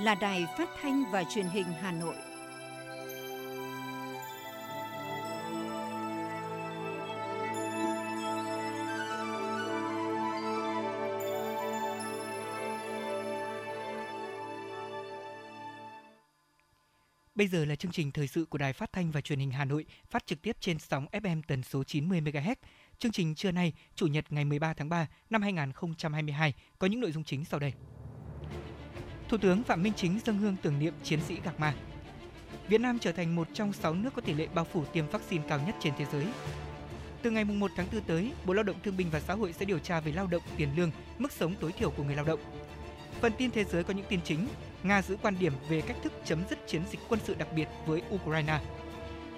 Là đài phát thanh và truyền hình Hà Nội. Bây giờ là chương trình thời sự của Đài Phát thanh và Truyền hình Hà Nội, phát trực tiếp trên sóng FM tần số 90 MHz. Chương trình trưa nay, Chủ nhật ngày 13 tháng 3 năm 2022 có những nội dung chính sau đây. Thủ tướng Phạm Minh Chính dâng hương tưởng niệm chiến sĩ Gạc Ma. Việt Nam trở thành một trong 6 nước có tỷ lệ bao phủ tiêm vaccine cao nhất trên thế giới. Từ ngày 1 tháng 4 tới, Bộ Lao động Thương binh và Xã hội sẽ điều tra về lao động, tiền lương, mức sống tối thiểu của người lao động. Phần tin thế giới có những tin chính. Nga giữ quan điểm về cách thức chấm dứt chiến dịch quân sự đặc biệt với Ukraine.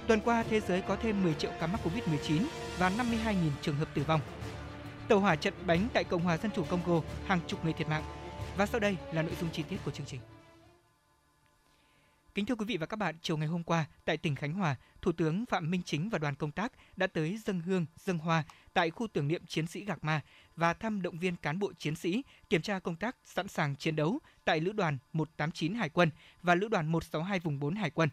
Tuần qua, thế giới có thêm 10 triệu ca mắc Covid-19 và 52.000 trường hợp tử vong. Tàu hỏa chật bánh tại Cộng hòa Dân chủ Congo, hàng chục người thiệt mạng. Và sau đây là nội dung chi tiết của chương trình. Kính thưa quý vị và các bạn, chiều ngày hôm qua tại tỉnh Khánh Hòa, Thủ tướng Phạm Minh Chính và đoàn công tác đã tới dân hương, dân hoa tại khu tưởng niệm chiến sĩ Gạc Ma và thăm động viên cán bộ chiến sĩ kiểm tra công tác sẵn sàng chiến đấu tại Lữ đoàn 189 Hải quân và Lữ đoàn 162 vùng 4 Hải quân.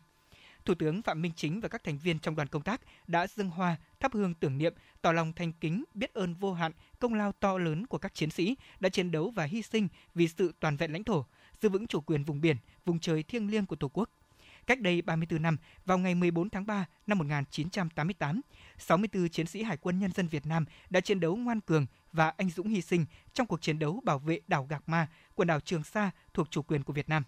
Thủ tướng Phạm Minh Chính và các thành viên trong đoàn công tác đã dâng hoa, thắp hương tưởng niệm, tỏ lòng thành kính, biết ơn vô hạn công lao to lớn của các chiến sĩ đã chiến đấu và hy sinh vì sự toàn vẹn lãnh thổ, giữ vững chủ quyền vùng biển, vùng trời thiêng liêng của Tổ quốc. Cách đây 34 năm, vào ngày 14 tháng 3 năm 1988, 64 chiến sĩ Hải quân Nhân dân Việt Nam đã chiến đấu ngoan cường và anh dũng hy sinh trong cuộc chiến đấu bảo vệ đảo Gạc Ma, quần đảo Trường Sa thuộc chủ quyền của Việt Nam.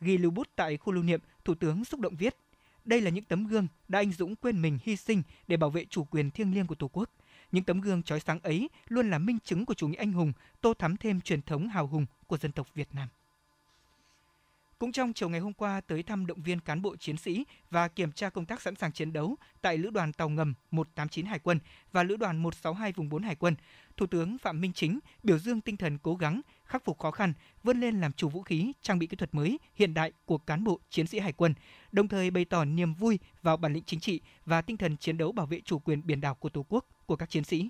Ghi lưu bút tại khu lưu niệm, Thủ tướng xúc động viết: đây là những tấm gương đã anh dũng quên mình hy sinh để bảo vệ chủ quyền thiêng liêng của Tổ quốc. Những tấm gương chói sáng ấy luôn là minh chứng của chủ nghĩa anh hùng, tô thắm thêm truyền thống hào hùng của dân tộc Việt Nam. Cũng trong chiều ngày hôm qua tới thăm động viên cán bộ chiến sĩ và kiểm tra công tác sẵn sàng chiến đấu tại Lữ đoàn Tàu ngầm 189 Hải quân và Lữ đoàn 162 vùng 4 Hải quân, Thủ tướng Phạm Minh Chính biểu dương tinh thần cố gắng, khắc phục khó khăn, vươn lên làm chủ vũ khí, trang bị kỹ thuật mới, hiện đại của cán bộ chiến sĩ Hải quân, đồng thời bày tỏ niềm vui vào bản lĩnh chính trị và tinh thần chiến đấu bảo vệ chủ quyền biển đảo của Tổ quốc của các chiến sĩ.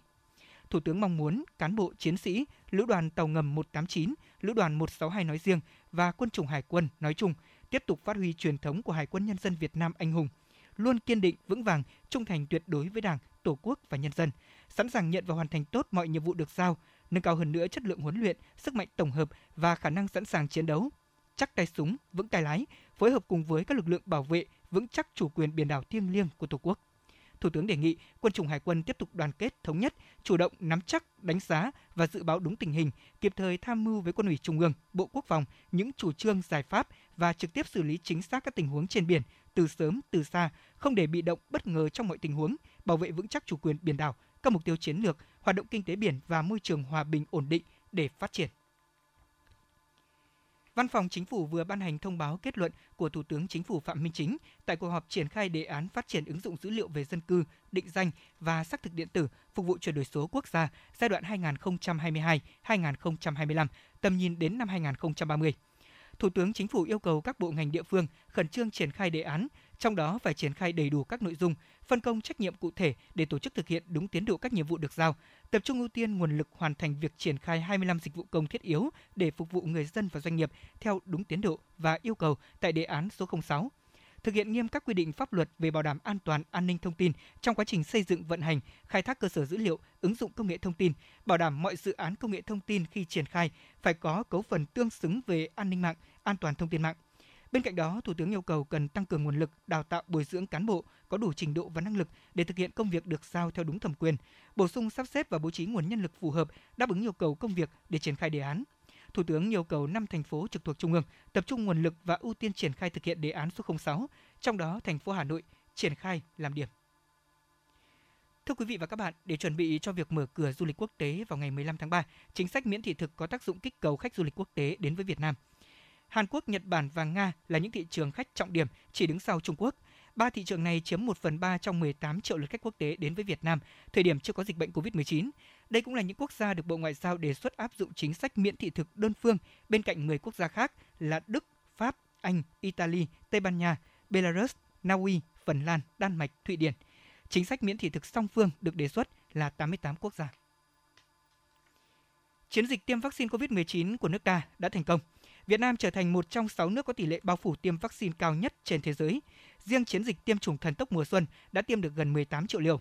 Thủ tướng mong muốn cán bộ chiến sĩ Lữ đoàn Tàu ngầm 189, Lữ đoàn 162 nói riêng và quân chủng Hải quân nói chung tiếp tục phát huy truyền thống của Hải quân Nhân dân Việt Nam anh hùng, luôn kiên định, vững vàng, trung thành tuyệt đối với Đảng, Tổ quốc và nhân dân, sẵn sàng nhận và hoàn thành tốt mọi nhiệm vụ được giao, nâng cao hơn nữa chất lượng huấn luyện, sức mạnh tổng hợp và khả năng sẵn sàng chiến đấu, chắc tay súng, vững tay lái, phối hợp cùng với các lực lượng bảo vệ vững chắc chủ quyền biển đảo thiêng liêng của Tổ quốc. Thủ tướng đề nghị quân chủng hải quân tiếp tục đoàn kết thống nhất, chủ động nắm chắc, đánh giá và dự báo đúng tình hình, kịp thời tham mưu với quân ủy Trung ương, Bộ Quốc phòng những chủ trương giải pháp và trực tiếp xử lý chính xác các tình huống trên biển từ sớm từ xa, không để bị động bất ngờ trong mọi tình huống, bảo vệ vững chắc chủ quyền biển đảo, các mục tiêu chiến lược, hoạt động kinh tế biển và môi trường hòa bình ổn định để phát triển. Văn phòng Chính phủ vừa ban hành thông báo kết luận của Thủ tướng Chính phủ Phạm Minh Chính tại cuộc họp triển khai đề án phát triển ứng dụng dữ liệu về dân cư, định danh và xác thực điện tử phục vụ chuyển đổi số quốc gia giai đoạn 2022-2025, tầm nhìn đến năm 2030. Thủ tướng Chính phủ yêu cầu các bộ ngành địa phương khẩn trương triển khai đề án, trong đó phải triển khai đầy đủ các nội dung, phân công trách nhiệm cụ thể để tổ chức thực hiện đúng tiến độ các nhiệm vụ được giao, tập trung ưu tiên nguồn lực hoàn thành việc triển khai 25 dịch vụ công thiết yếu để phục vụ người dân và doanh nghiệp theo đúng tiến độ và yêu cầu tại đề án số 06 thực hiện nghiêm các quy định pháp luật về bảo đảm an toàn an ninh thông tin trong quá trình xây dựng vận hành, khai thác cơ sở dữ liệu, ứng dụng công nghệ thông tin, bảo đảm mọi dự án công nghệ thông tin khi triển khai phải có cấu phần tương xứng về an ninh mạng, an toàn thông tin mạng. Bên cạnh đó, Thủ tướng yêu cầu cần tăng cường nguồn lực, đào tạo bồi dưỡng cán bộ có đủ trình độ và năng lực để thực hiện công việc được giao theo đúng thẩm quyền, bổ sung sắp xếp và bố trí nguồn nhân lực phù hợp đáp ứng yêu cầu công việc để triển khai đề án. Thủ tướng yêu cầu 5 thành phố trực thuộc Trung ương tập trung nguồn lực và ưu tiên triển khai thực hiện đề án số 06, trong đó thành phố Hà Nội triển khai làm điểm. Thưa quý vị và các bạn, để chuẩn bị cho việc mở cửa du lịch quốc tế vào ngày 15 tháng 3, chính sách miễn thị thực có tác dụng kích cầu khách du lịch quốc tế đến với Việt Nam. Hàn Quốc, Nhật Bản và Nga là những thị trường khách trọng điểm chỉ đứng sau Trung Quốc. Ba thị trường này chiếm 1 phần 3 trong 18 triệu lượt khách quốc tế đến với Việt Nam, thời điểm chưa có dịch bệnh COVID-19. Đây cũng là những quốc gia được Bộ Ngoại giao đề xuất áp dụng chính sách miễn thị thực đơn phương bên cạnh 10 quốc gia khác là Đức, Pháp, Anh, Italy, Tây Ban Nha, Belarus, Na Uy, Phần Lan, Đan Mạch, Thụy Điển. Chính sách miễn thị thực song phương được đề xuất là 88 quốc gia. Chiến dịch tiêm vaccine COVID-19 của nước ta đã thành công. Việt Nam trở thành một trong 6 nước có tỷ lệ bao phủ tiêm vaccine cao nhất trên thế giới. Riêng chiến dịch tiêm chủng thần tốc mùa xuân đã tiêm được gần 18 triệu liều.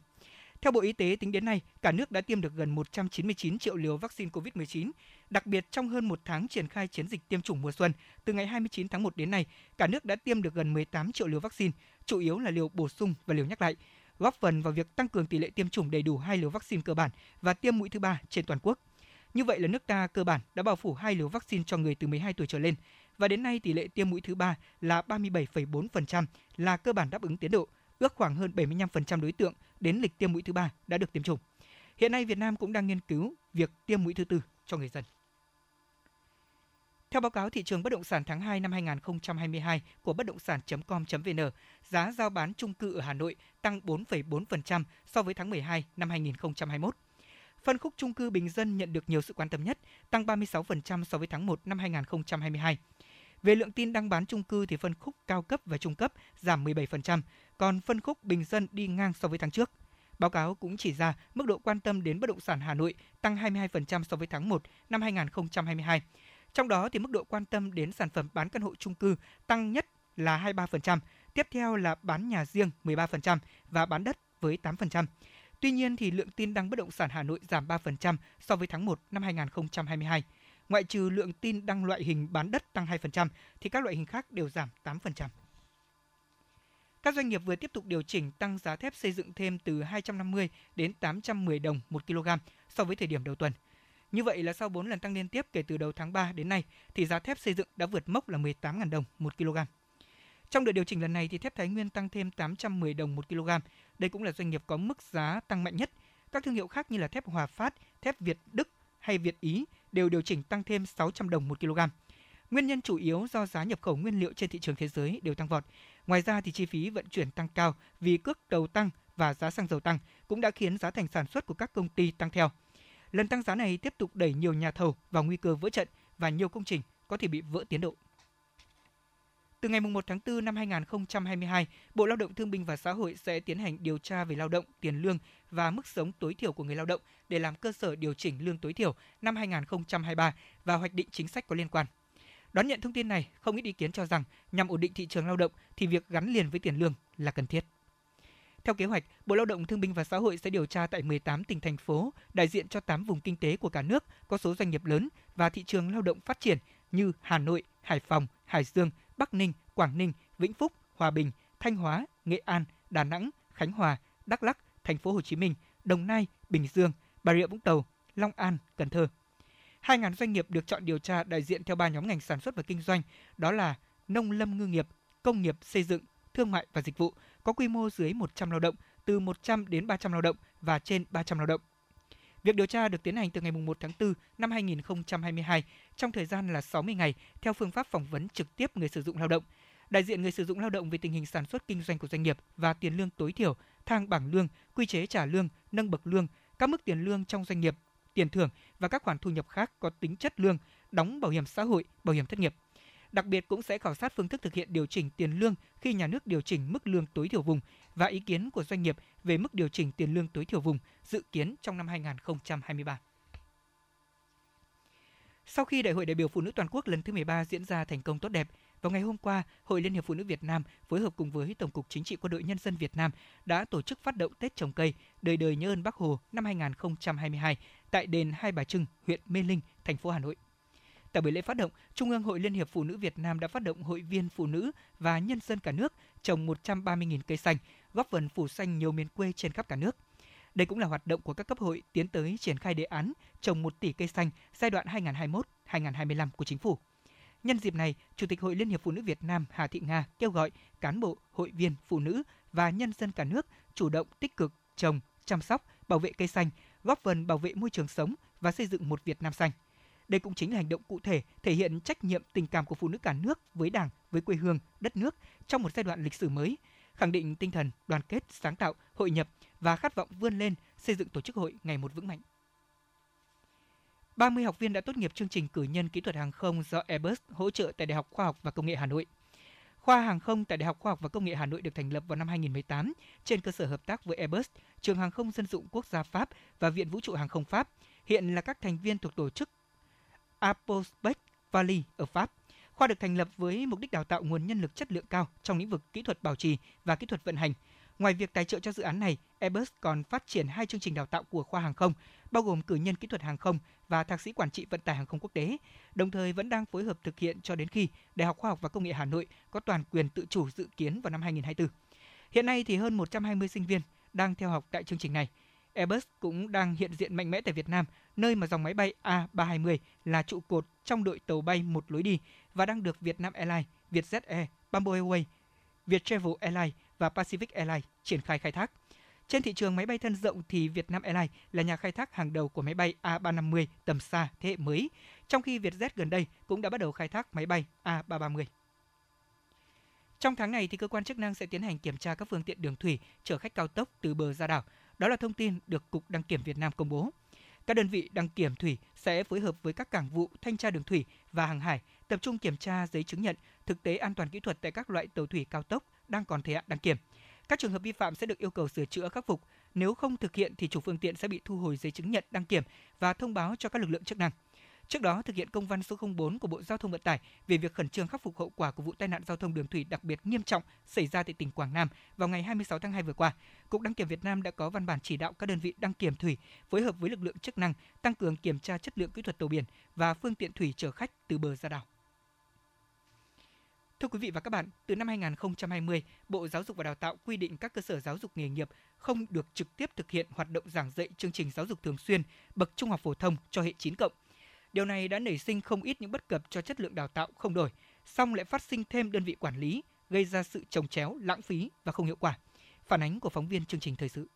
Theo Bộ Y tế, tính đến nay, cả nước đã tiêm được gần 199 triệu liều vaccine COVID-19. Đặc biệt, trong hơn một tháng triển khai chiến dịch tiêm chủng mùa xuân, từ ngày 29 tháng 1 đến nay, cả nước đã tiêm được gần 18 triệu liều vaccine, chủ yếu là liều bổ sung và liều nhắc lại, góp phần vào việc tăng cường tỷ lệ tiêm chủng đầy đủ hai liều vaccine cơ bản và tiêm mũi thứ ba trên toàn quốc. Như vậy là nước ta cơ bản đã bao phủ hai liều vaccine cho người từ 12 tuổi trở lên và đến nay tỷ lệ tiêm mũi thứ ba là 37,4% là cơ bản đáp ứng tiến độ, ước khoảng hơn 75% đối tượng đến lịch tiêm mũi thứ ba đã được tiêm chủng. Hiện nay Việt Nam cũng đang nghiên cứu việc tiêm mũi thứ tư cho người dân. Theo báo cáo thị trường bất động sản tháng 2 năm 2022 của bất động sản.com.vn, giá giao bán chung cư ở Hà Nội tăng 4,4% so với tháng 12 năm 2021. Phân khúc chung cư bình dân nhận được nhiều sự quan tâm nhất, tăng 36% so với tháng 1 năm 2022. Về lượng tin đăng bán chung cư thì phân khúc cao cấp và trung cấp giảm 17%, còn phân khúc bình dân đi ngang so với tháng trước. Báo cáo cũng chỉ ra mức độ quan tâm đến bất động sản Hà Nội tăng 22% so với tháng 1 năm 2022. Trong đó thì mức độ quan tâm đến sản phẩm bán căn hộ chung cư tăng nhất là 23%, tiếp theo là bán nhà riêng 13% và bán đất với 8%. Tuy nhiên thì lượng tin đăng bất động sản Hà Nội giảm 3% so với tháng 1 năm 2022. Ngoại trừ lượng tin đăng loại hình bán đất tăng 2% thì các loại hình khác đều giảm 8%. Các doanh nghiệp vừa tiếp tục điều chỉnh tăng giá thép xây dựng thêm từ 250 đến 810 đồng một kg so với thời điểm đầu tuần. Như vậy là sau 4 lần tăng liên tiếp kể từ đầu tháng 3 đến nay thì giá thép xây dựng đã vượt mốc là 18.000 đồng một kg. Trong đợt điều chỉnh lần này thì thép Thái Nguyên tăng thêm 810 đồng một kg. Đây cũng là doanh nghiệp có mức giá tăng mạnh nhất. Các thương hiệu khác như là thép Hòa Phát, thép Việt Đức hay Việt Ý đều điều chỉnh tăng thêm 600 đồng một kg. Nguyên nhân chủ yếu do giá nhập khẩu nguyên liệu trên thị trường thế giới đều tăng vọt. Ngoài ra thì chi phí vận chuyển tăng cao vì cước đầu tăng và giá xăng dầu tăng cũng đã khiến giá thành sản xuất của các công ty tăng theo. Lần tăng giá này tiếp tục đẩy nhiều nhà thầu vào nguy cơ vỡ trận và nhiều công trình có thể bị vỡ tiến độ. Từ ngày 1 tháng 4 năm 2022, Bộ Lao động Thương binh và Xã hội sẽ tiến hành điều tra về lao động, tiền lương và mức sống tối thiểu của người lao động để làm cơ sở điều chỉnh lương tối thiểu năm 2023 và hoạch định chính sách có liên quan. Đón nhận thông tin này, không ít ý kiến cho rằng nhằm ổn định thị trường lao động thì việc gắn liền với tiền lương là cần thiết. Theo kế hoạch, Bộ Lao động Thương binh và Xã hội sẽ điều tra tại 18 tỉnh thành phố, đại diện cho 8 vùng kinh tế của cả nước có số doanh nghiệp lớn và thị trường lao động phát triển như Hà Nội, Hải Phòng, Hải Dương, Bắc Ninh, Quảng Ninh, Vĩnh Phúc, Hòa Bình, Thanh Hóa, Nghệ An, Đà Nẵng, Khánh Hòa, Đắk Lắk, Thành phố Hồ Chí Minh, Đồng Nai, Bình Dương, Bà Rịa Vũng Tàu, Long An, Cần Thơ. 2.000 doanh nghiệp được chọn điều tra đại diện theo ba nhóm ngành sản xuất và kinh doanh, đó là nông lâm ngư nghiệp, công nghiệp xây dựng, thương mại và dịch vụ, có quy mô dưới 100 lao động, từ 100 đến 300 lao động và trên 300 lao động. Việc điều tra được tiến hành từ ngày 1 tháng 4 năm 2022 trong thời gian là 60 ngày theo phương pháp phỏng vấn trực tiếp người sử dụng lao động. Đại diện người sử dụng lao động về tình hình sản xuất kinh doanh của doanh nghiệp và tiền lương tối thiểu, thang bảng lương, quy chế trả lương, nâng bậc lương, các mức tiền lương trong doanh nghiệp, tiền thưởng và các khoản thu nhập khác có tính chất lương, đóng bảo hiểm xã hội, bảo hiểm thất nghiệp. Đặc biệt cũng sẽ khảo sát phương thức thực hiện điều chỉnh tiền lương khi nhà nước điều chỉnh mức lương tối thiểu vùng và ý kiến của doanh nghiệp về mức điều chỉnh tiền lương tối thiểu vùng dự kiến trong năm 2023. Sau khi Đại hội đại biểu Phụ nữ toàn quốc lần thứ 13 diễn ra thành công tốt đẹp, vào ngày hôm qua, Hội Liên hiệp Phụ nữ Việt Nam phối hợp cùng với Tổng cục Chính trị Quân đội Nhân dân Việt Nam đã tổ chức phát động Tết trồng cây đời đời nhớ ơn Bác Hồ năm 2022 tại đền Hai Bà Trưng, huyện Mê Linh, thành phố Hà Nội. Tại buổi lễ phát động, Trung ương Hội Liên hiệp Phụ nữ Việt Nam đã phát động hội viên phụ nữ và nhân dân cả nước trồng 130.000 cây xanh, góp phần phủ xanh nhiều miền quê trên khắp cả nước. Đây cũng là hoạt động của các cấp hội tiến tới triển khai đề án trồng 1 tỷ cây xanh giai đoạn 2021-2025 của chính phủ. Nhân dịp này, Chủ tịch Hội Liên hiệp Phụ nữ Việt Nam Hà Thị Nga kêu gọi cán bộ, hội viên, phụ nữ và nhân dân cả nước chủ động tích cực trồng, chăm sóc, bảo vệ cây xanh, góp phần bảo vệ môi trường sống và xây dựng một Việt Nam xanh. Đây cũng chính là hành động cụ thể thể hiện trách nhiệm tình cảm của phụ nữ cả nước với Đảng, với quê hương, đất nước trong một giai đoạn lịch sử mới, khẳng định tinh thần đoàn kết, sáng tạo, hội nhập và khát vọng vươn lên xây dựng tổ chức hội ngày một vững mạnh. 30 học viên đã tốt nghiệp chương trình cử nhân kỹ thuật hàng không do Airbus hỗ trợ tại Đại học Khoa học và Công nghệ Hà Nội. Khoa hàng không tại Đại học Khoa học và Công nghệ Hà Nội được thành lập vào năm 2018 trên cơ sở hợp tác với Airbus, Trường hàng không dân dụng quốc gia Pháp và Viện Vũ trụ hàng không Pháp, hiện là các thành viên thuộc tổ chức Apospec Valley ở Pháp. Khoa được thành lập với mục đích đào tạo nguồn nhân lực chất lượng cao trong lĩnh vực kỹ thuật bảo trì và kỹ thuật vận hành. Ngoài việc tài trợ cho dự án này, Airbus còn phát triển hai chương trình đào tạo của khoa hàng không, bao gồm cử nhân kỹ thuật hàng không và thạc sĩ quản trị vận tải hàng không quốc tế, đồng thời vẫn đang phối hợp thực hiện cho đến khi Đại học Khoa học và Công nghệ Hà Nội có toàn quyền tự chủ dự kiến vào năm 2024. Hiện nay thì hơn 120 sinh viên đang theo học tại chương trình này. Airbus cũng đang hiện diện mạnh mẽ tại Việt Nam, nơi mà dòng máy bay A320 là trụ cột trong đội tàu bay một lối đi và đang được Vietnam Airlines, Vietjet Air, Bamboo Airways, Viettravel Airlines và Pacific Airlines triển khai khai thác. Trên thị trường máy bay thân rộng thì Vietnam Airlines là nhà khai thác hàng đầu của máy bay A350 tầm xa thế hệ mới, trong khi Vietjet gần đây cũng đã bắt đầu khai thác máy bay A330. Trong tháng này thì cơ quan chức năng sẽ tiến hành kiểm tra các phương tiện đường thủy chở khách cao tốc từ bờ ra đảo. Đó là thông tin được Cục Đăng kiểm Việt Nam công bố. Các đơn vị đăng kiểm thủy sẽ phối hợp với các cảng vụ thanh tra đường thủy và hàng hải tập trung kiểm tra giấy chứng nhận thực tế an toàn kỹ thuật tại các loại tàu thủy cao tốc đang còn thời hạn đăng kiểm. Các trường hợp vi phạm sẽ được yêu cầu sửa chữa khắc phục. Nếu không thực hiện thì chủ phương tiện sẽ bị thu hồi giấy chứng nhận đăng kiểm và thông báo cho các lực lượng chức năng. Trước đó, thực hiện công văn số 04 của Bộ Giao thông Vận tải về việc khẩn trương khắc phục hậu quả của vụ tai nạn giao thông đường thủy đặc biệt nghiêm trọng xảy ra tại tỉnh Quảng Nam vào ngày 26 tháng 2 vừa qua, Cục Đăng kiểm Việt Nam đã có văn bản chỉ đạo các đơn vị đăng kiểm thủy phối hợp với lực lượng chức năng tăng cường kiểm tra chất lượng kỹ thuật tàu biển và phương tiện thủy chở khách từ bờ ra đảo. Thưa quý vị và các bạn, từ năm 2020, Bộ Giáo dục và Đào tạo quy định các cơ sở giáo dục nghề nghiệp không được trực tiếp thực hiện hoạt động giảng dạy chương trình giáo dục thường xuyên bậc trung học phổ thông cho hệ 9 cộng. Điều này đã nảy sinh không ít những bất cập cho chất lượng đào tạo không đổi, song lại phát sinh thêm đơn vị quản lý, gây ra sự trồng chéo, lãng phí và không hiệu quả. Phản ánh của phóng viên chương trình thời sự.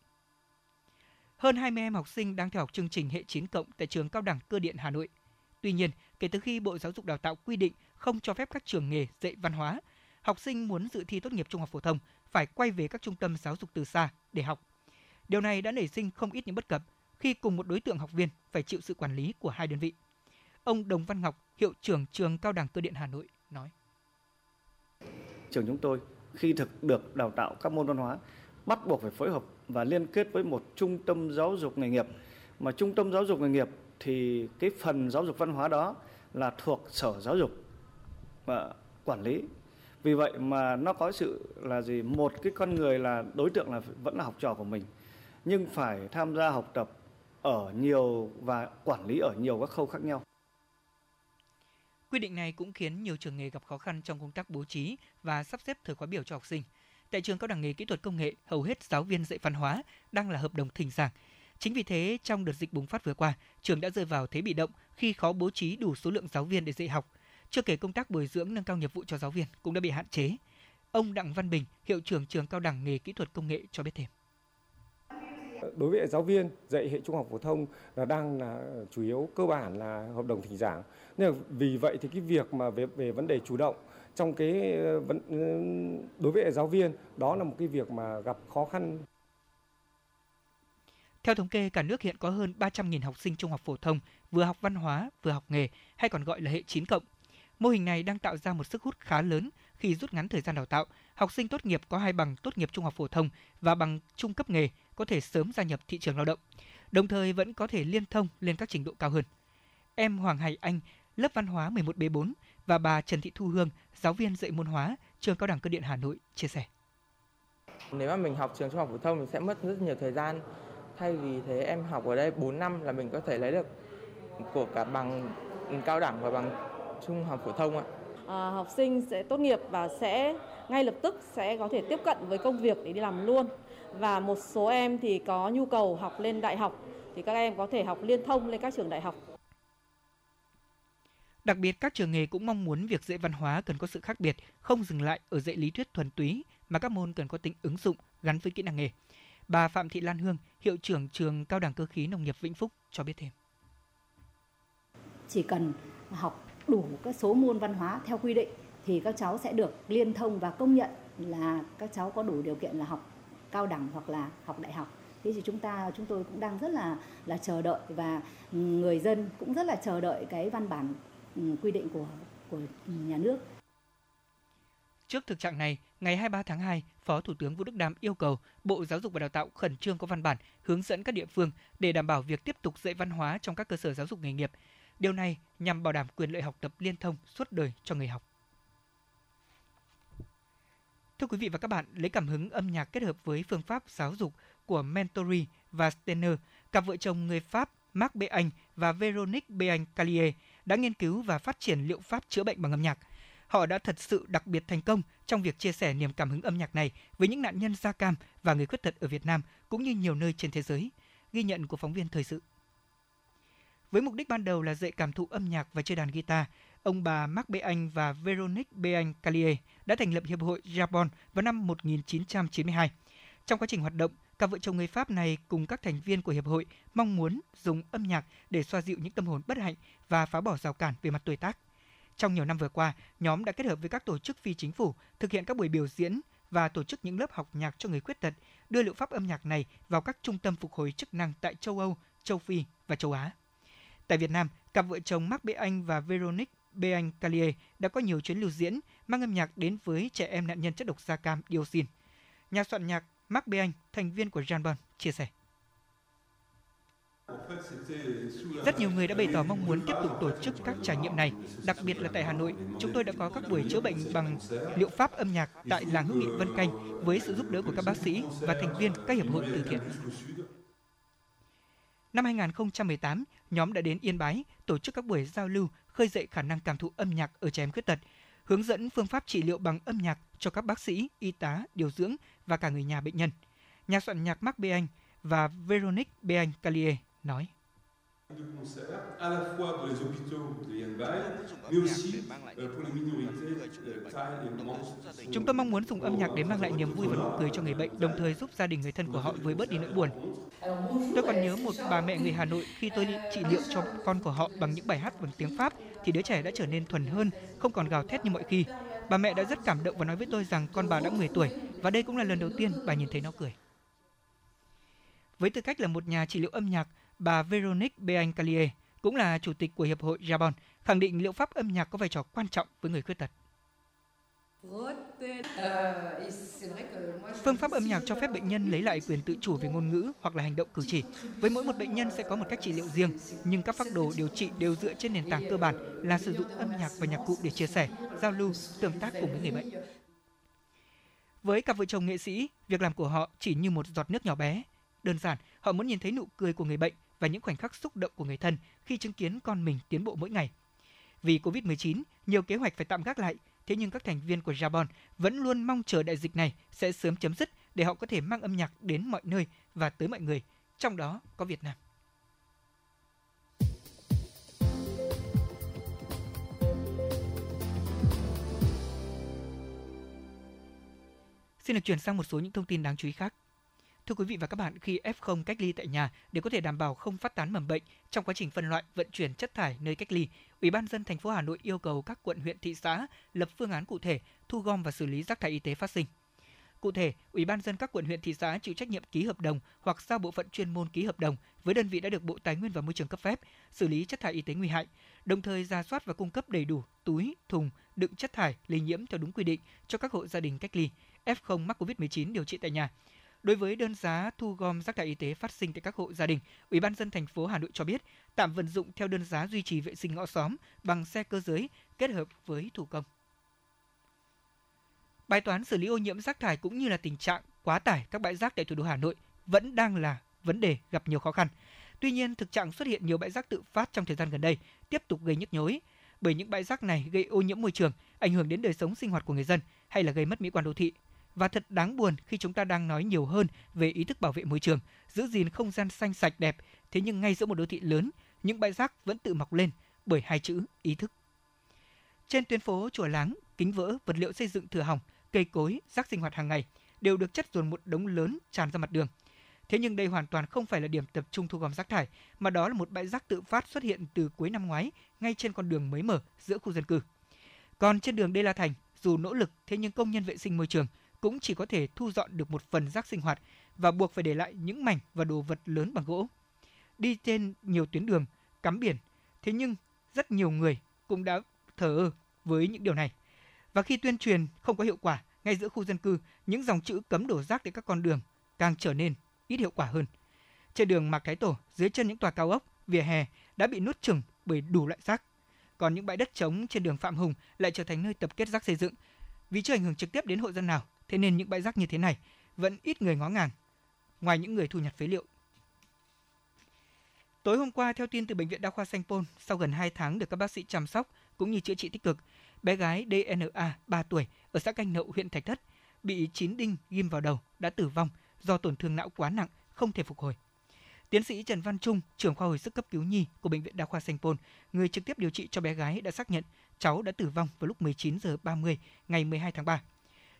Hơn 20 em học sinh đang theo học chương trình hệ 9 cộng tại trường Cao đẳng Cơ điện Hà Nội. Tuy nhiên, kể từ khi Bộ Giáo dục Đào tạo quy định không cho phép các trường nghề dạy văn hóa, học sinh muốn dự thi tốt nghiệp trung học phổ thông phải quay về các trung tâm giáo dục từ xa để học. Điều này đã nảy sinh không ít những bất cập khi cùng một đối tượng học viên phải chịu sự quản lý của hai đơn vị. Ông Đồng Văn Ngọc, hiệu trưởng trường Cao đẳng Cơ điện Hà Nội nói: Trường chúng tôi khi thực được đào tạo các môn văn hóa bắt buộc phải phối hợp và liên kết với một trung tâm giáo dục nghề nghiệp. Mà trung tâm giáo dục nghề nghiệp thì cái phần giáo dục văn hóa đó là thuộc sở giáo dục và quản lý. Vì vậy mà nó có sự là gì? Một cái con người là đối tượng là vẫn là học trò của mình nhưng phải tham gia học tập ở nhiều và quản lý ở nhiều các khâu khác nhau. Quy định này cũng khiến nhiều trường nghề gặp khó khăn trong công tác bố trí và sắp xếp thời khóa biểu cho học sinh. Tại trường cao đẳng nghề kỹ thuật công nghệ, hầu hết giáo viên dạy văn hóa đang là hợp đồng thỉnh giảng. Chính vì thế, trong đợt dịch bùng phát vừa qua, trường đã rơi vào thế bị động khi khó bố trí đủ số lượng giáo viên để dạy học. Chưa kể công tác bồi dưỡng nâng cao nghiệp vụ cho giáo viên cũng đã bị hạn chế. Ông Đặng Văn Bình, hiệu trưởng trường cao đẳng nghề kỹ thuật công nghệ cho biết thêm đối với giáo viên dạy hệ trung học phổ thông là đang là chủ yếu cơ bản là hợp đồng thỉnh giảng nên là vì vậy thì cái việc mà về về vấn đề chủ động trong cái ờ, vấn ừ, đối với giáo viên đó là một cái việc mà gặp khó khăn theo thống kê, cả nước hiện có hơn 300.000 học sinh trung học phổ thông vừa học văn hóa, vừa học nghề hay còn gọi là hệ 9 cộng. Mô hình này đang tạo ra một sức hút khá lớn khi rút ngắn thời gian đào tạo. Học sinh tốt nghiệp có hai bằng tốt nghiệp trung học phổ thông và bằng trung cấp nghề có thể sớm gia nhập thị trường lao động, đồng thời vẫn có thể liên thông lên các trình độ cao hơn. Em Hoàng Hải Anh, lớp văn hóa 11B4 và bà Trần Thị Thu Hương, giáo viên dạy môn hóa, trường Cao đẳng Cơ điện Hà Nội chia sẻ. Nếu mà mình học trường trung học phổ thông mình sẽ mất rất nhiều thời gian. Thay vì thế em học ở đây 4 năm là mình có thể lấy được của cả bằng cao đẳng và bằng trung học phổ thông ạ. À, học sinh sẽ tốt nghiệp và sẽ ngay lập tức sẽ có thể tiếp cận với công việc để đi làm luôn và một số em thì có nhu cầu học lên đại học thì các em có thể học liên thông lên các trường đại học. Đặc biệt các trường nghề cũng mong muốn việc dạy văn hóa cần có sự khác biệt, không dừng lại ở dạy lý thuyết thuần túy mà các môn cần có tính ứng dụng gắn với kỹ năng nghề. Bà Phạm Thị Lan Hương, hiệu trưởng trường Cao đẳng Cơ khí Nông nghiệp Vĩnh Phúc cho biết thêm. Chỉ cần học đủ các số môn văn hóa theo quy định thì các cháu sẽ được liên thông và công nhận là các cháu có đủ điều kiện là học cao đẳng hoặc là học đại học thế thì chúng ta chúng tôi cũng đang rất là là chờ đợi và ừ, người dân cũng rất là chờ đợi cái văn bản ừ, quy định của của nhà nước. Trước thực trạng này, ngày 23 tháng 2, Phó Thủ tướng Vũ Đức Đam yêu cầu Bộ Giáo dục và Đào tạo khẩn trương có văn bản hướng dẫn các địa phương để đảm bảo việc tiếp tục dạy văn hóa trong các cơ sở giáo dục nghề nghiệp. Điều này nhằm bảo đảm quyền lợi học tập liên thông suốt đời cho người học. Thưa quý vị và các bạn, lấy cảm hứng âm nhạc kết hợp với phương pháp giáo dục của Mentori và Steiner, cặp vợ chồng người Pháp Marc Béanh và Veronique Béanh Callier đã nghiên cứu và phát triển liệu pháp chữa bệnh bằng âm nhạc. Họ đã thật sự đặc biệt thành công trong việc chia sẻ niềm cảm hứng âm nhạc này với những nạn nhân da cam và người khuyết tật ở Việt Nam cũng như nhiều nơi trên thế giới. Ghi nhận của phóng viên thời sự. Với mục đích ban đầu là dạy cảm thụ âm nhạc và chơi đàn guitar, ông bà Mark B. Anh và Veronique Béanh Callier đã thành lập Hiệp hội Japon vào năm 1992. Trong quá trình hoạt động, cặp vợ chồng người Pháp này cùng các thành viên của hiệp hội mong muốn dùng âm nhạc để xoa dịu những tâm hồn bất hạnh và phá bỏ rào cản về mặt tuổi tác. Trong nhiều năm vừa qua, nhóm đã kết hợp với các tổ chức phi chính phủ thực hiện các buổi biểu diễn và tổ chức những lớp học nhạc cho người khuyết tật, đưa liệu pháp âm nhạc này vào các trung tâm phục hồi chức năng tại châu Âu, châu Phi và châu Á. Tại Việt Nam, cặp vợ chồng Mark Bê Anh và Veronique Bê Anh Callier đã có nhiều chuyến lưu diễn mang âm nhạc đến với trẻ em nạn nhân chất độc da cam dioxin. Nhà soạn nhạc Mark Bê Anh, thành viên của Janbon, chia sẻ. Rất nhiều người đã bày tỏ mong muốn tiếp tục tổ chức các trải nghiệm này, đặc biệt là tại Hà Nội. Chúng tôi đã có các buổi chữa bệnh bằng liệu pháp âm nhạc tại làng hữu nghị Vân Canh với sự giúp đỡ của các bác sĩ và thành viên các hiệp hội từ thiện. Năm 2018, nhóm đã đến Yên Bái tổ chức các buổi giao lưu khơi dậy khả năng cảm thụ âm nhạc ở trẻ em khuyết tật, hướng dẫn phương pháp trị liệu bằng âm nhạc cho các bác sĩ, y tá, điều dưỡng và cả người nhà bệnh nhân. Nhà soạn nhạc Mark B. Anh và Veronique B. Anh Callier nói. Chúng tôi mong muốn dùng âm nhạc để mang lại niềm vui và nụ cười cho người bệnh, đồng thời giúp gia đình người thân của họ vơi bớt đi nỗi buồn. Tôi còn nhớ một bà mẹ người Hà Nội khi tôi trị liệu cho con của họ bằng những bài hát bằng tiếng Pháp thì đứa trẻ đã trở nên thuần hơn, không còn gào thét như mọi khi. Bà mẹ đã rất cảm động và nói với tôi rằng con bà đã 10 tuổi và đây cũng là lần đầu tiên bà nhìn thấy nó cười. Với tư cách là một nhà trị liệu âm nhạc, bà Veronique Beancalier cũng là chủ tịch của Hiệp hội Jabon, khẳng định liệu pháp âm nhạc có vai trò quan trọng với người khuyết tật. Phương pháp âm nhạc cho phép bệnh nhân lấy lại quyền tự chủ về ngôn ngữ hoặc là hành động cử chỉ. Với mỗi một bệnh nhân sẽ có một cách trị liệu riêng, nhưng các phác đồ điều trị đều dựa trên nền tảng cơ bản là sử dụng âm nhạc và nhạc cụ để chia sẻ, giao lưu, tương tác cùng với người bệnh. Với cặp vợ chồng nghệ sĩ, việc làm của họ chỉ như một giọt nước nhỏ bé. Đơn giản, họ muốn nhìn thấy nụ cười của người bệnh và những khoảnh khắc xúc động của người thân khi chứng kiến con mình tiến bộ mỗi ngày. Vì Covid-19, nhiều kế hoạch phải tạm gác lại, thế nhưng các thành viên của Jabon vẫn luôn mong chờ đại dịch này sẽ sớm chấm dứt để họ có thể mang âm nhạc đến mọi nơi và tới mọi người, trong đó có Việt Nam. Xin được chuyển sang một số những thông tin đáng chú ý khác. Thưa quý vị và các bạn, khi F0 cách ly tại nhà để có thể đảm bảo không phát tán mầm bệnh trong quá trình phân loại, vận chuyển chất thải nơi cách ly, Ủy ban dân thành phố Hà Nội yêu cầu các quận huyện thị xã lập phương án cụ thể thu gom và xử lý rác thải y tế phát sinh. Cụ thể, Ủy ban dân các quận huyện thị xã chịu trách nhiệm ký hợp đồng hoặc giao bộ phận chuyên môn ký hợp đồng với đơn vị đã được Bộ Tài nguyên và Môi trường cấp phép xử lý chất thải y tế nguy hại, đồng thời ra soát và cung cấp đầy đủ túi, thùng đựng chất thải lây nhiễm theo đúng quy định cho các hộ gia đình cách ly, F0 mắc COVID-19 điều trị tại nhà Đối với đơn giá thu gom rác thải y tế phát sinh tại các hộ gia đình, Ủy ban dân thành phố Hà Nội cho biết tạm vận dụng theo đơn giá duy trì vệ sinh ngõ xóm bằng xe cơ giới kết hợp với thủ công. Bài toán xử lý ô nhiễm rác thải cũng như là tình trạng quá tải các bãi rác tại thủ đô Hà Nội vẫn đang là vấn đề gặp nhiều khó khăn. Tuy nhiên, thực trạng xuất hiện nhiều bãi rác tự phát trong thời gian gần đây tiếp tục gây nhức nhối bởi những bãi rác này gây ô nhiễm môi trường, ảnh hưởng đến đời sống sinh hoạt của người dân hay là gây mất mỹ quan đô thị và thật đáng buồn khi chúng ta đang nói nhiều hơn về ý thức bảo vệ môi trường, giữ gìn không gian xanh sạch đẹp, thế nhưng ngay giữa một đô thị lớn, những bãi rác vẫn tự mọc lên bởi hai chữ ý thức. Trên tuyến phố chùa láng, kính vỡ, vật liệu xây dựng thừa hỏng, cây cối, rác sinh hoạt hàng ngày đều được chất dồn một đống lớn tràn ra mặt đường. Thế nhưng đây hoàn toàn không phải là điểm tập trung thu gom rác thải, mà đó là một bãi rác tự phát xuất hiện từ cuối năm ngoái ngay trên con đường mới mở giữa khu dân cư. Còn trên đường Đê La Thành, dù nỗ lực thế nhưng công nhân vệ sinh môi trường cũng chỉ có thể thu dọn được một phần rác sinh hoạt và buộc phải để lại những mảnh và đồ vật lớn bằng gỗ. Đi trên nhiều tuyến đường, cắm biển, thế nhưng rất nhiều người cũng đã thờ ơ với những điều này. Và khi tuyên truyền không có hiệu quả ngay giữa khu dân cư, những dòng chữ cấm đổ rác tại các con đường càng trở nên ít hiệu quả hơn. Trên đường Mạc Thái Tổ, dưới chân những tòa cao ốc, vỉa hè đã bị nuốt chửng bởi đủ loại rác. Còn những bãi đất trống trên đường Phạm Hùng lại trở thành nơi tập kết rác xây dựng. Vì chưa ảnh hưởng trực tiếp đến hộ dân nào, Thế nên những bãi rác như thế này vẫn ít người ngó ngàng, ngoài những người thu nhặt phế liệu. Tối hôm qua, theo tin từ Bệnh viện Đa khoa Sanh Pôn, sau gần 2 tháng được các bác sĩ chăm sóc cũng như chữa trị tích cực, bé gái DNA 3 tuổi ở xã Canh Nậu, huyện Thạch Thất bị chín đinh ghim vào đầu đã tử vong do tổn thương não quá nặng, không thể phục hồi. Tiến sĩ Trần Văn Trung, trưởng khoa hồi sức cấp cứu nhi của Bệnh viện Đa khoa Sanh Pôn, người trực tiếp điều trị cho bé gái đã xác nhận cháu đã tử vong vào lúc 19 giờ 30 ngày 12 tháng 3.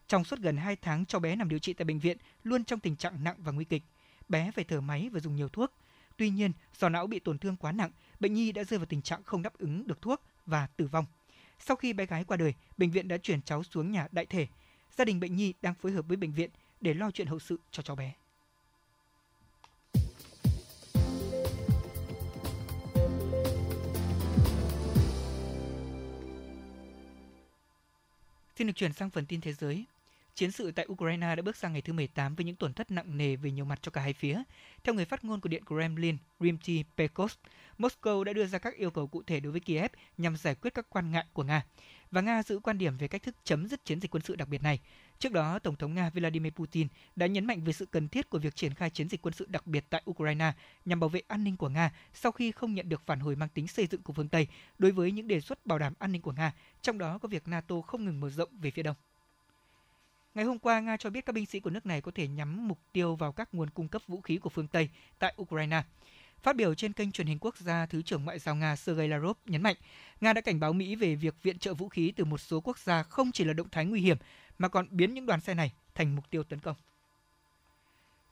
Trong suốt gần 2 tháng cháu bé nằm điều trị tại bệnh viện luôn trong tình trạng nặng và nguy kịch. Bé phải thở máy và dùng nhiều thuốc. Tuy nhiên, do não bị tổn thương quá nặng, bệnh nhi đã rơi vào tình trạng không đáp ứng được thuốc và tử vong. Sau khi bé gái qua đời, bệnh viện đã chuyển cháu xuống nhà đại thể. Gia đình bệnh nhi đang phối hợp với bệnh viện để lo chuyện hậu sự cho cháu bé. Xin được chuyển sang phần tin thế giới. Chiến sự tại Ukraine đã bước sang ngày thứ 18 với những tổn thất nặng nề về nhiều mặt cho cả hai phía. Theo người phát ngôn của Điện Kremlin, Dmitry Peskov, Moscow đã đưa ra các yêu cầu cụ thể đối với Kiev nhằm giải quyết các quan ngại của Nga. Và Nga giữ quan điểm về cách thức chấm dứt chiến dịch quân sự đặc biệt này. Trước đó, Tổng thống Nga Vladimir Putin đã nhấn mạnh về sự cần thiết của việc triển khai chiến dịch quân sự đặc biệt tại Ukraine nhằm bảo vệ an ninh của Nga sau khi không nhận được phản hồi mang tính xây dựng của phương Tây đối với những đề xuất bảo đảm an ninh của Nga, trong đó có việc NATO không ngừng mở rộng về phía đông. Ngày hôm qua, Nga cho biết các binh sĩ của nước này có thể nhắm mục tiêu vào các nguồn cung cấp vũ khí của phương Tây tại Ukraine. Phát biểu trên kênh truyền hình quốc gia, Thứ trưởng Ngoại giao Nga Sergei Lavrov nhấn mạnh, Nga đã cảnh báo Mỹ về việc viện trợ vũ khí từ một số quốc gia không chỉ là động thái nguy hiểm, mà còn biến những đoàn xe này thành mục tiêu tấn công.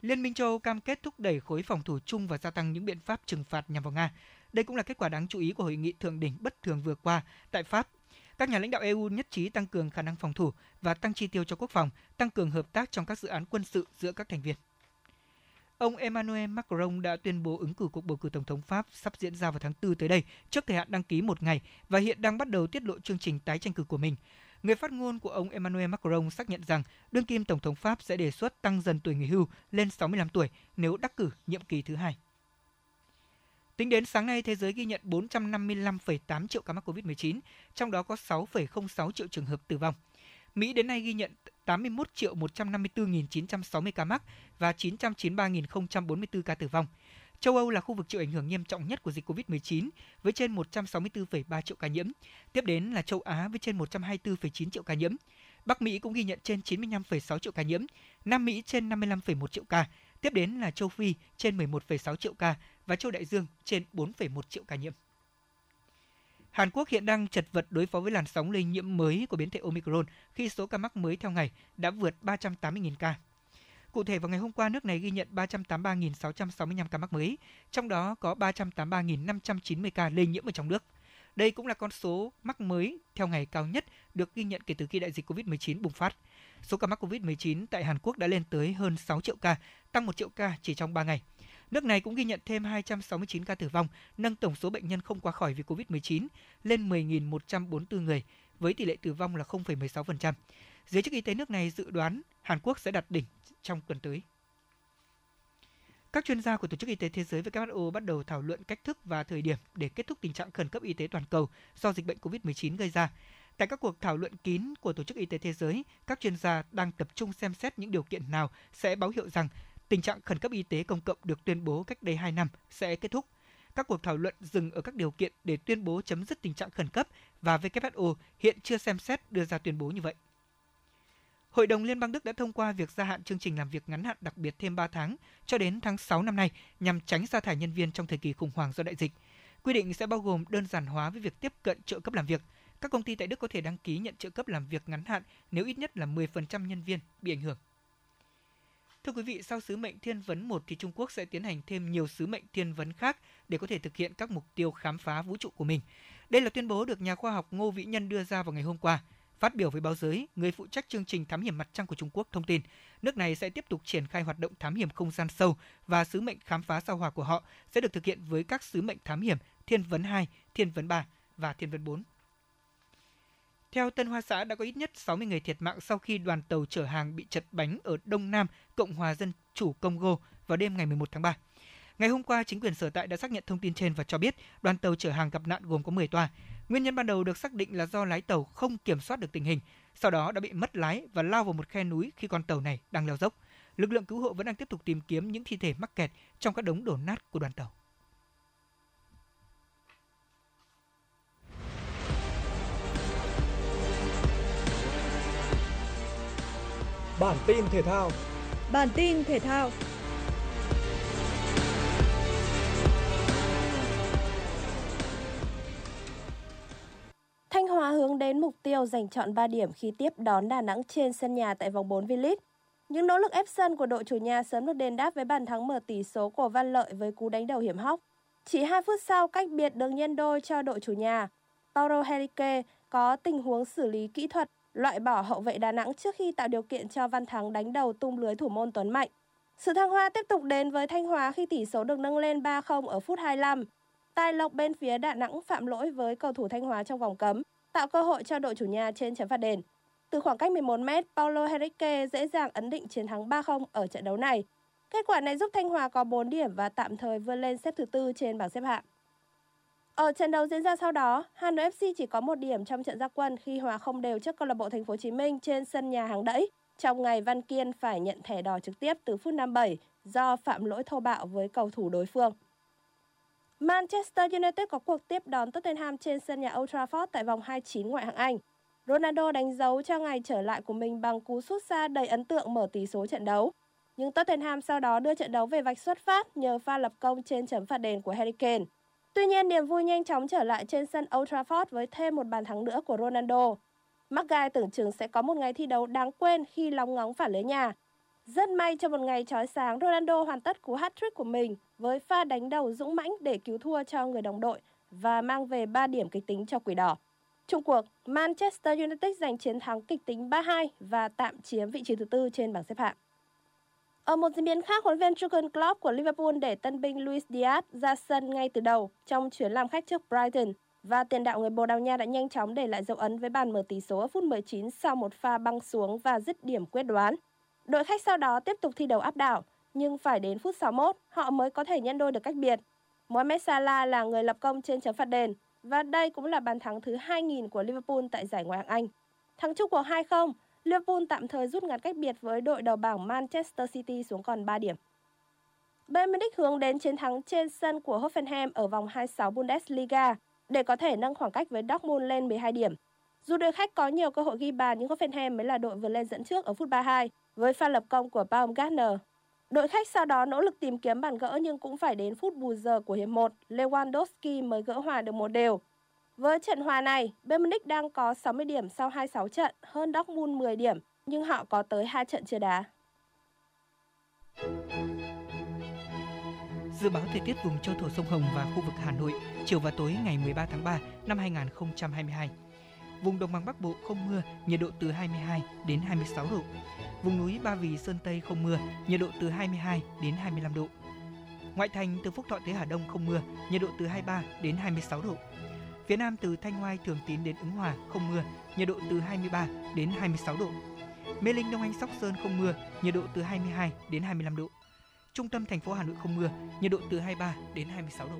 Liên minh châu Âu cam kết thúc đẩy khối phòng thủ chung và gia tăng những biện pháp trừng phạt nhằm vào Nga. Đây cũng là kết quả đáng chú ý của hội nghị thượng đỉnh bất thường vừa qua tại Pháp các nhà lãnh đạo EU nhất trí tăng cường khả năng phòng thủ và tăng chi tiêu cho quốc phòng, tăng cường hợp tác trong các dự án quân sự giữa các thành viên. Ông Emmanuel Macron đã tuyên bố ứng cử cuộc bầu cử tổng thống Pháp sắp diễn ra vào tháng 4 tới đây, trước thời hạn đăng ký một ngày và hiện đang bắt đầu tiết lộ chương trình tái tranh cử của mình. Người phát ngôn của ông Emmanuel Macron xác nhận rằng đương kim tổng thống Pháp sẽ đề xuất tăng dần tuổi nghỉ hưu lên 65 tuổi nếu đắc cử nhiệm kỳ thứ hai. Tính đến sáng nay, thế giới ghi nhận 455,8 triệu ca mắc COVID-19, trong đó có 6,06 triệu trường hợp tử vong. Mỹ đến nay ghi nhận 81 triệu 154.960 ca mắc và 993.044 ca tử vong. Châu Âu là khu vực chịu ảnh hưởng nghiêm trọng nhất của dịch COVID-19 với trên 164,3 triệu ca nhiễm. Tiếp đến là châu Á với trên 124,9 triệu ca nhiễm. Bắc Mỹ cũng ghi nhận trên 95,6 triệu ca nhiễm, Nam Mỹ trên 55,1 triệu ca, tiếp đến là châu Phi trên 11,6 triệu ca và châu Đại Dương trên 4,1 triệu ca nhiễm. Hàn Quốc hiện đang chật vật đối phó với làn sóng lây nhiễm mới của biến thể Omicron khi số ca mắc mới theo ngày đã vượt 380.000 ca. Cụ thể vào ngày hôm qua, nước này ghi nhận 383.665 ca mắc mới, trong đó có 383.590 ca lây nhiễm ở trong nước. Đây cũng là con số mắc mới theo ngày cao nhất được ghi nhận kể từ khi đại dịch COVID-19 bùng phát. Số ca mắc COVID-19 tại Hàn Quốc đã lên tới hơn 6 triệu ca, tăng 1 triệu ca chỉ trong 3 ngày. Nước này cũng ghi nhận thêm 269 ca tử vong, nâng tổng số bệnh nhân không qua khỏi vì COVID-19 lên 10.144 người, với tỷ lệ tử vong là 0,16%. Giới chức y tế nước này dự đoán Hàn Quốc sẽ đạt đỉnh trong tuần tới. Các chuyên gia của Tổ chức Y tế Thế giới WHO bắt đầu thảo luận cách thức và thời điểm để kết thúc tình trạng khẩn cấp y tế toàn cầu do dịch bệnh COVID-19 gây ra. Tại các cuộc thảo luận kín của Tổ chức Y tế Thế giới, các chuyên gia đang tập trung xem xét những điều kiện nào sẽ báo hiệu rằng tình trạng khẩn cấp y tế công cộng được tuyên bố cách đây 2 năm sẽ kết thúc. Các cuộc thảo luận dừng ở các điều kiện để tuyên bố chấm dứt tình trạng khẩn cấp và WHO hiện chưa xem xét đưa ra tuyên bố như vậy. Hội đồng Liên bang Đức đã thông qua việc gia hạn chương trình làm việc ngắn hạn đặc biệt thêm 3 tháng cho đến tháng 6 năm nay nhằm tránh sa thải nhân viên trong thời kỳ khủng hoảng do đại dịch. Quy định sẽ bao gồm đơn giản hóa với việc tiếp cận trợ cấp làm việc. Các công ty tại Đức có thể đăng ký nhận trợ cấp làm việc ngắn hạn nếu ít nhất là 10% nhân viên bị ảnh hưởng. Thưa quý vị, sau sứ mệnh thiên vấn 1 thì Trung Quốc sẽ tiến hành thêm nhiều sứ mệnh thiên vấn khác để có thể thực hiện các mục tiêu khám phá vũ trụ của mình. Đây là tuyên bố được nhà khoa học Ngô Vĩ Nhân đưa ra vào ngày hôm qua. Phát biểu với báo giới, người phụ trách chương trình thám hiểm mặt trăng của Trung Quốc thông tin, nước này sẽ tiếp tục triển khai hoạt động thám hiểm không gian sâu và sứ mệnh khám phá sao hỏa của họ sẽ được thực hiện với các sứ mệnh thám hiểm Thiên vấn 2, Thiên vấn 3 và Thiên vấn 4. Theo Tân Hoa Xã đã có ít nhất 60 người thiệt mạng sau khi đoàn tàu chở hàng bị chật bánh ở Đông Nam Cộng hòa Dân chủ Congo vào đêm ngày 11 tháng 3. Ngày hôm qua, chính quyền sở tại đã xác nhận thông tin trên và cho biết đoàn tàu chở hàng gặp nạn gồm có 10 toa. Nguyên nhân ban đầu được xác định là do lái tàu không kiểm soát được tình hình. sau đó đã bị mất lái và lao vào một khe núi khi con tàu này đang leo dốc. Lực lượng cứu hộ vẫn đang tiếp tục tìm kiếm những thi thể mắc kẹt trong các đống đổ nát của đoàn tàu. Bản tin thể thao Bản tin thể thao Thanh Hóa hướng đến mục tiêu giành chọn 3 điểm khi tiếp đón Đà Nẵng trên sân nhà tại vòng 4 V-League. Những nỗ lực ép sân của đội chủ nhà sớm được đền đáp với bàn thắng mở tỷ số của Văn Lợi với cú đánh đầu hiểm hóc. Chỉ 2 phút sau, cách biệt được nhân đôi cho đội chủ nhà. toro Henrique có tình huống xử lý kỹ thuật loại bỏ hậu vệ Đà Nẵng trước khi tạo điều kiện cho Văn Thắng đánh đầu tung lưới thủ môn Tuấn Mạnh. Sự thăng hoa tiếp tục đến với Thanh Hóa khi tỷ số được nâng lên 3-0 ở phút 25. Tài lộc bên phía Đà Nẵng phạm lỗi với cầu thủ Thanh Hóa trong vòng cấm, tạo cơ hội cho đội chủ nhà trên chấm phạt đền. Từ khoảng cách 11 m, Paulo Henrique dễ dàng ấn định chiến thắng 3-0 ở trận đấu này. Kết quả này giúp Thanh Hóa có 4 điểm và tạm thời vươn lên xếp thứ tư trên bảng xếp hạng. Ở trận đấu diễn ra sau đó, Hà Nội FC chỉ có một điểm trong trận gia quân khi hòa không đều trước câu lạc bộ Thành phố Hồ Chí Minh trên sân nhà hàng đẫy. Trong ngày Văn Kiên phải nhận thẻ đỏ trực tiếp từ phút 57 do phạm lỗi thô bạo với cầu thủ đối phương. Manchester United có cuộc tiếp đón Tottenham trên sân nhà Old Trafford tại vòng 29 ngoại hạng Anh. Ronaldo đánh dấu cho ngày trở lại của mình bằng cú sút xa đầy ấn tượng mở tỷ số trận đấu. Nhưng Tottenham sau đó đưa trận đấu về vạch xuất phát nhờ pha lập công trên chấm phạt đền của Harry Kane. Tuy nhiên, niềm vui nhanh chóng trở lại trên sân Old Trafford với thêm một bàn thắng nữa của Ronaldo. Maguire tưởng chừng sẽ có một ngày thi đấu đáng quên khi lóng ngóng phản lưới nhà. Rất may trong một ngày trói sáng, Ronaldo hoàn tất cú hat-trick của mình với pha đánh đầu dũng mãnh để cứu thua cho người đồng đội và mang về 3 điểm kịch tính cho Quỷ Đỏ. Trung cuộc, Manchester United giành chiến thắng kịch tính 3-2 và tạm chiếm vị trí thứ tư trên bảng xếp hạng. Ở một diễn biến khác, huấn luyện Jurgen Klopp của Liverpool để tân binh Luis Diaz ra sân ngay từ đầu trong chuyến làm khách trước Brighton và tiền đạo người Bồ Đào Nha đã nhanh chóng để lại dấu ấn với bàn mở tỷ số ở phút 19 sau một pha băng xuống và dứt điểm quyết đoán. Đội khách sau đó tiếp tục thi đấu áp đảo, nhưng phải đến phút 61 họ mới có thể nhân đôi được cách biệt. Mohamed Salah là người lập công trên chấm phạt đền và đây cũng là bàn thắng thứ 2.000 của Liverpool tại giải Ngoại hạng Anh. Thắng chung của 2-0, Liverpool tạm thời rút ngắn cách biệt với đội đầu bảng Manchester City xuống còn 3 điểm. Bayern Munich hướng đến chiến thắng trên sân của Hoffenheim ở vòng 26 Bundesliga để có thể nâng khoảng cách với Dortmund lên 12 điểm. Dù đội khách có nhiều cơ hội ghi bàn nhưng Hoffenheim mới là đội vượt lên dẫn trước ở phút 32 với pha lập công của Baumgartner. Đội khách sau đó nỗ lực tìm kiếm bàn gỡ nhưng cũng phải đến phút bù giờ của hiệp 1, Lewandowski mới gỡ hòa được một đều. Với trận hòa này, Bayern Munich đang có 60 điểm sau 26 trận, hơn Dortmund 10 điểm, nhưng họ có tới 2 trận chưa đá. Dự báo thời tiết vùng châu thổ sông Hồng và khu vực Hà Nội chiều và tối ngày 13 tháng 3 năm 2022. Vùng đồng bằng Bắc Bộ không mưa, nhiệt độ từ 22 đến 26 độ. Vùng núi Ba Vì Sơn Tây không mưa, nhiệt độ từ 22 đến 25 độ. Ngoại thành từ Phúc Thọ tới Hà Đông không mưa, nhiệt độ từ 23 đến 26 độ. Phía Nam từ Thanh Hoai Thường Tín đến Ứng Hòa không mưa, nhiệt độ từ 23 đến 26 độ. Mê Linh Đông Anh Sóc Sơn không mưa, nhiệt độ từ 22 đến 25 độ. Trung tâm thành phố Hà Nội không mưa, nhiệt độ từ 23 đến 26 độ.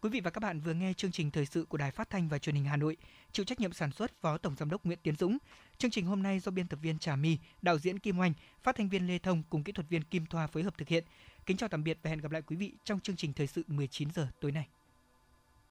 Quý vị và các bạn vừa nghe chương trình thời sự của Đài Phát thanh và Truyền hình Hà Nội, chịu trách nhiệm sản xuất Phó Tổng giám đốc Nguyễn Tiến Dũng. Chương trình hôm nay do biên tập viên Trà My, đạo diễn Kim Oanh, phát thanh viên Lê Thông cùng kỹ thuật viên Kim Thoa phối hợp thực hiện. Kính chào tạm biệt và hẹn gặp lại quý vị trong chương trình thời sự 19 giờ tối nay.